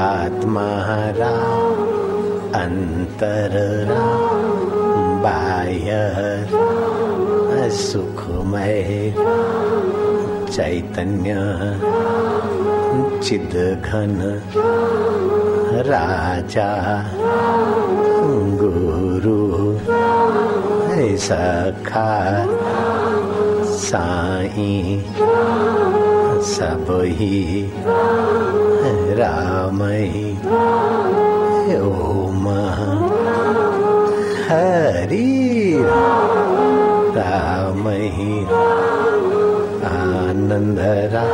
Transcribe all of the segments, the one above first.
आत्मा राम अंतर राम बाह्य सुखमय चैतन्य चिद घन राजा गुरु सखा साई सब ही राम ही ओम हरि राम ही आनंदरा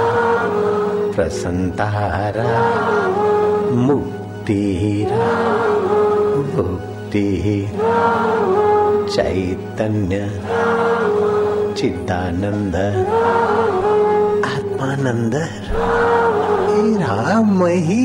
प्रसन्नतारा मुक्तिरा भुक्ति चैतन्य चिदानंद आत्मानंद राम ही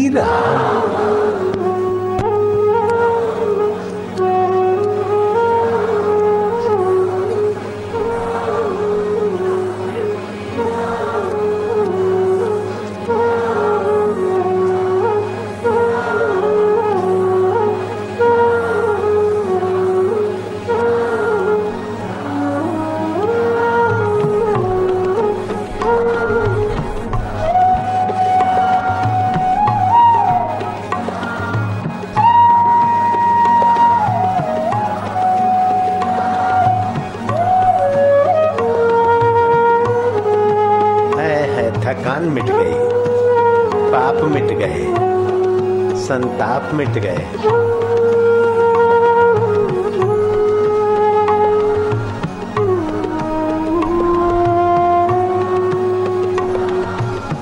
मिट गए।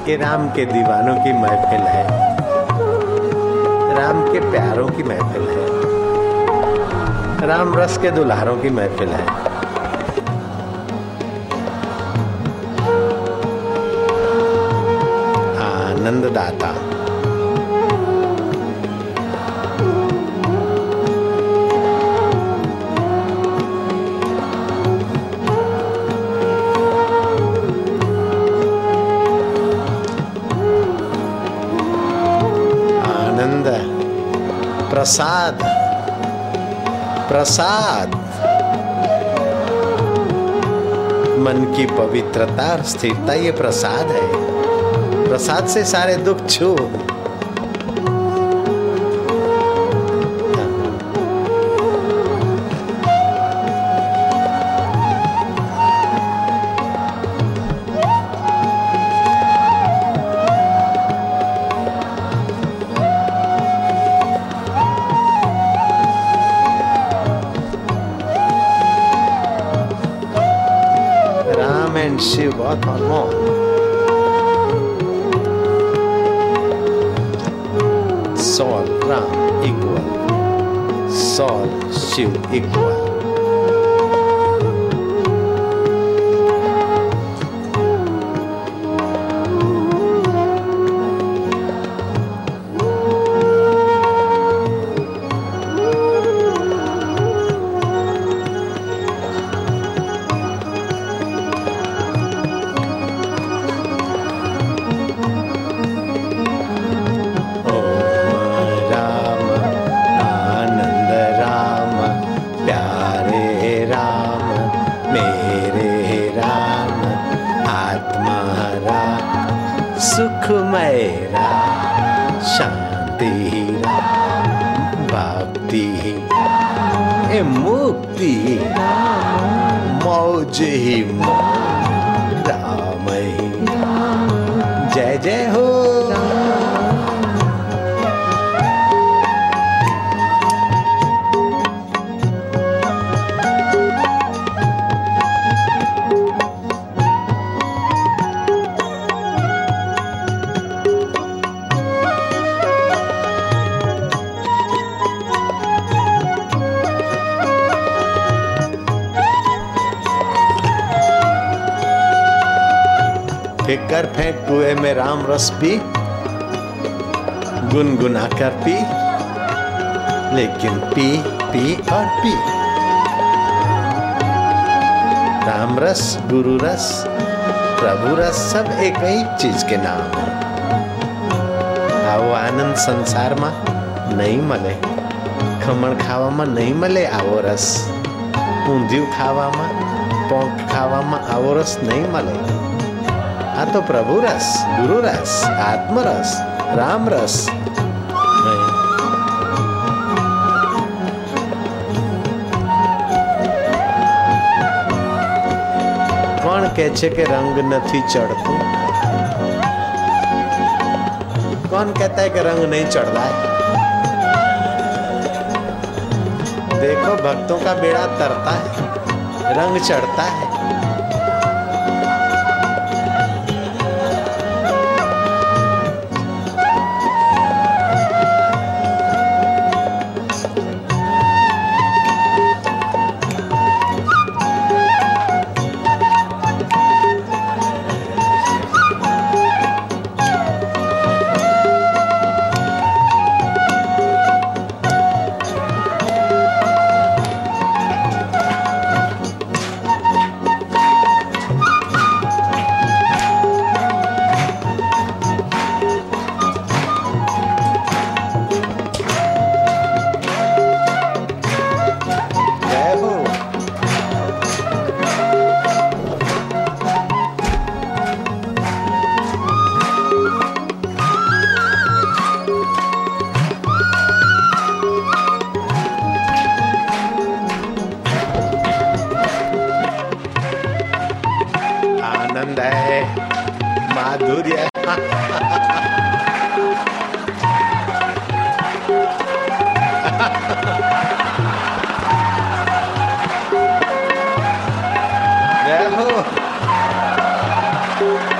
ये राम के दीवानों की महफिल है। राम के प्यारों की महफिल है। राम रस के दुल्हारों की महफिल है। आनंददाता। प्रसाद प्रसाद मन की पवित्रता और स्थिरता, ये प्रसाद है। प्रसाद से सारे दुख छू। रस पी गुनगुना कर पी लेकिन पी पी और पी राम रस गुरु रस प्रभु रस सब एक ही चीज के नाम है આવો આનંદ સંસારમાં નહીં મળે ખમણ ખાવામાં નહીં મળે આવો રસ ઊંધિયું ખાવામાં પોંક ખાવામાં આવો રસ નહીં મળે આ તો પ્રભુ રસ ગુરુ રસ આત્મરસ રામ રસ કોણ કે છે કે રંગ નથી ચડતું कौन कहता है कि रंग नहीं चढ़ता है देखो भक्तों का बेड़ा तरता है रंग चढ़ता है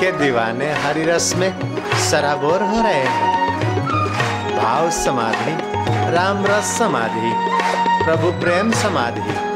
के दीवाने हरी रस में सराबोर हो रहे हैं। भाव समाधि, राम रस समाधि, प्रभु प्रेम समाधि।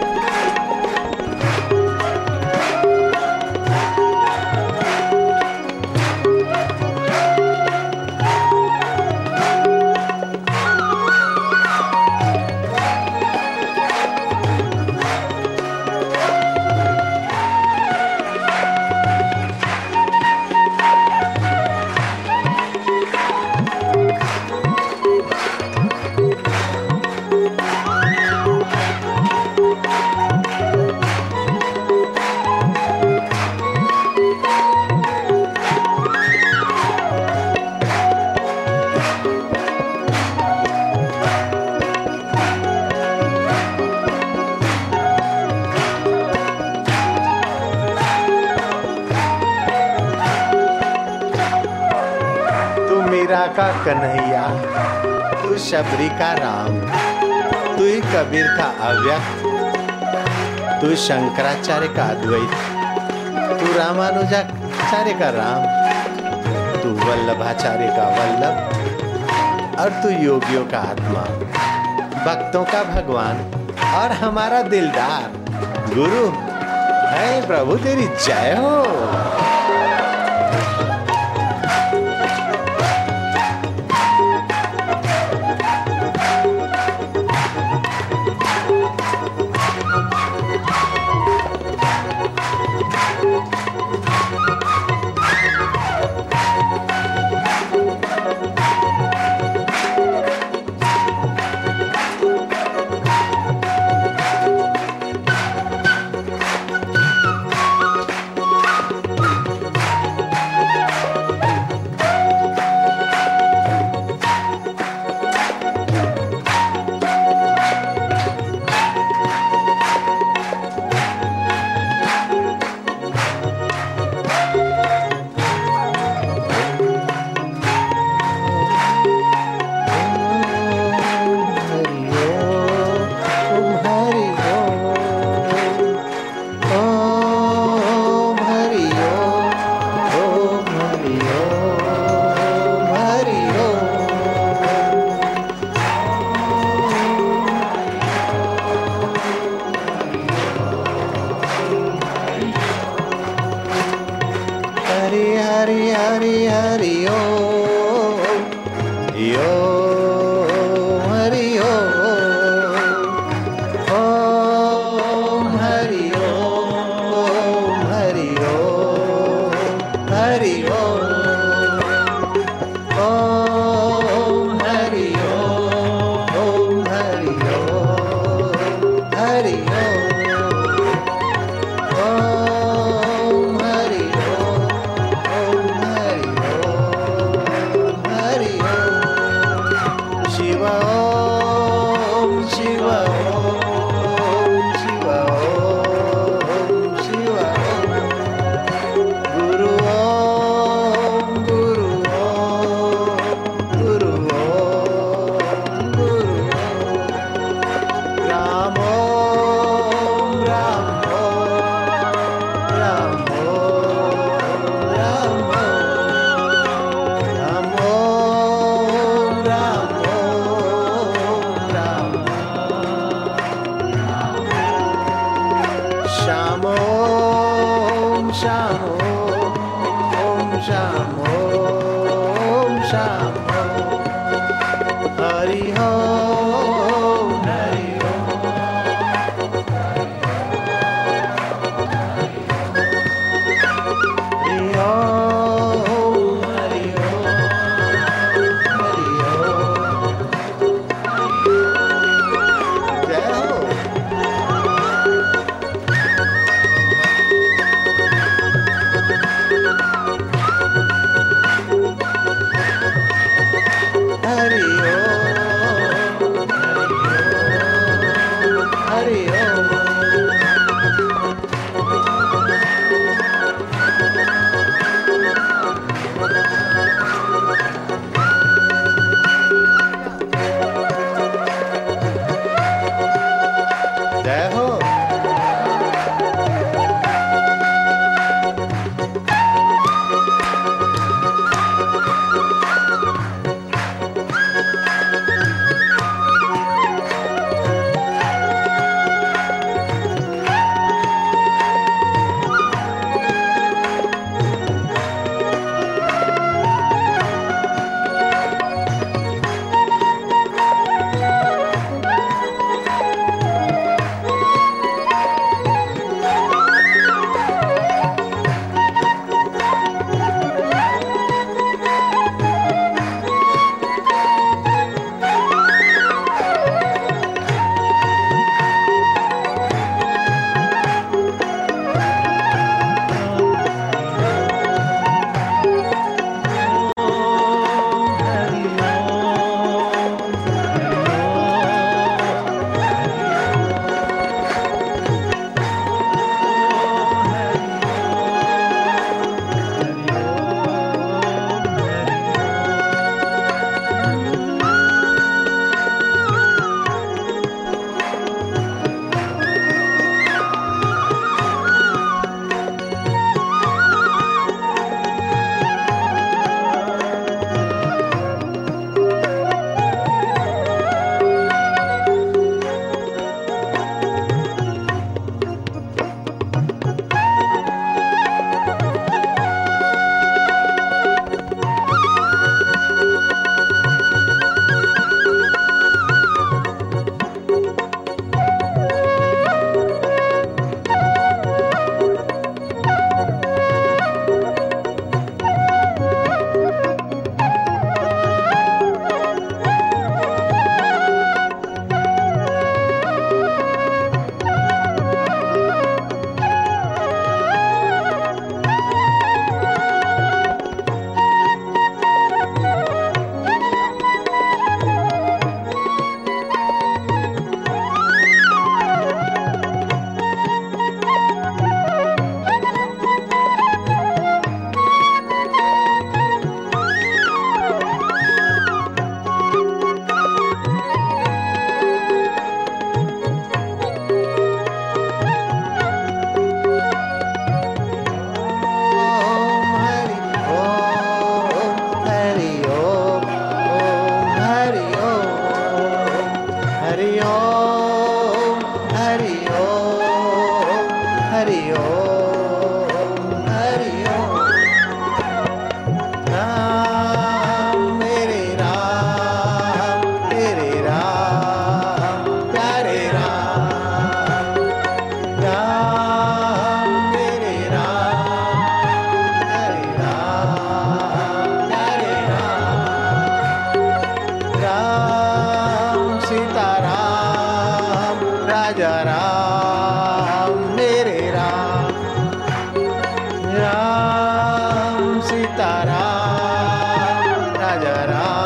कन्हैया, तू शबरी का राम, तू ही कबीर का अव्यक्त, तू शंकराचार्य का अद्वैत, तू रामानुजाचार्य का राम, तू वल्लभाचार्य का वल्लभ, और तू योगियों का आत्मा, भक्तों का भगवान, और हमारा दिलदार, गुरु। है प्रभु, तेरी जय हो। हरि हरि ओम हरिओ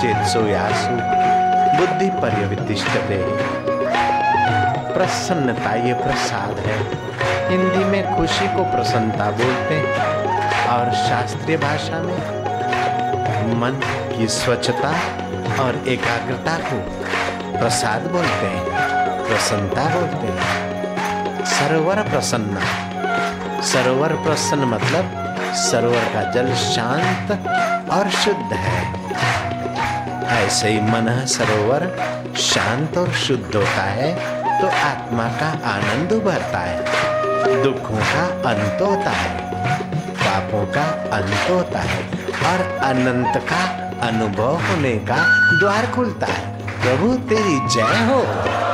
चेतसो यासु बुद्धि पर्यवितिष्ठते प्रसन्नता ये प्रसाद है। हिंदी में खुशी को प्रसन्नता बोलते हैं। और शास्त्रीय भाषा में, मन की स्वच्छता और एकाग्रता को प्रसाद बोलते हैं। प्रसन्नता बोलते हैं। सरोवर प्रसन्न। सरोवर प्रसन्न मतलब सरोवर का जल शांत और शुद्ध है। ऐसे ही मन सरोवर शांत और शुद्ध होता है तो आत्मा का आनंद उभरता है। दुखों का अंत होता है, पापों का अंत होता है, और अनंत का अनुभव होने का द्वार खुलता है। प्रभु, तेरी जय हो।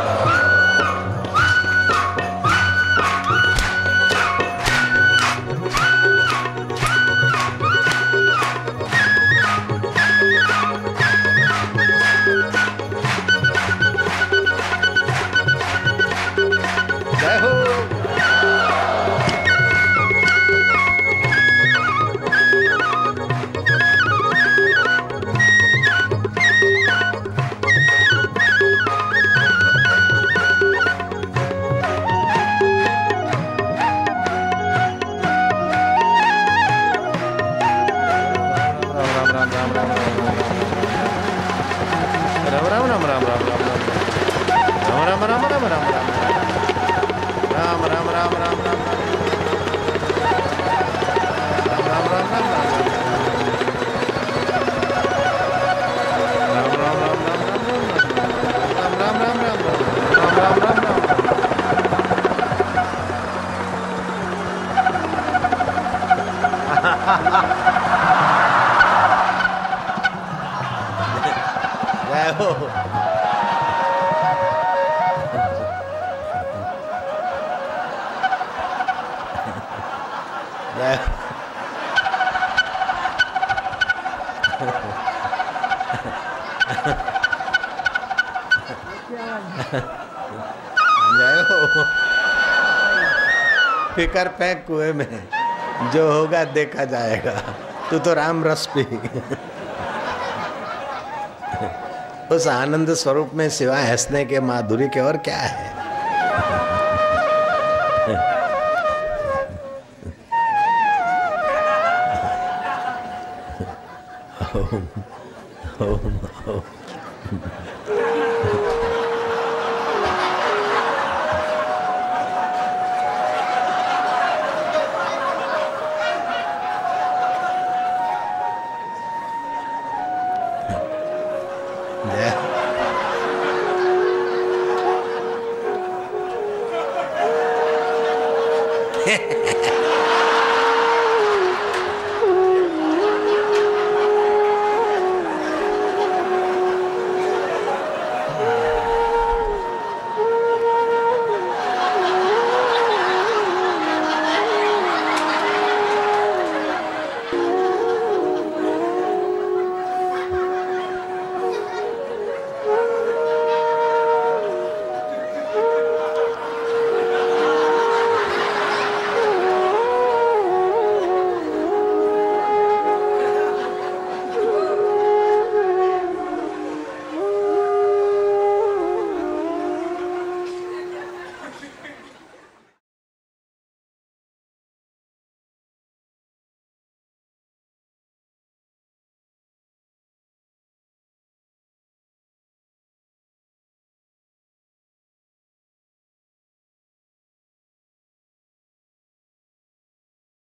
फिकर फेंक कुएँ में। जो होगा देखा जाएगा। तू तो राम रस पी उस आनंद स्वरूप में सिवाय हंसने के माधुरी के और क्या है? home, home, home.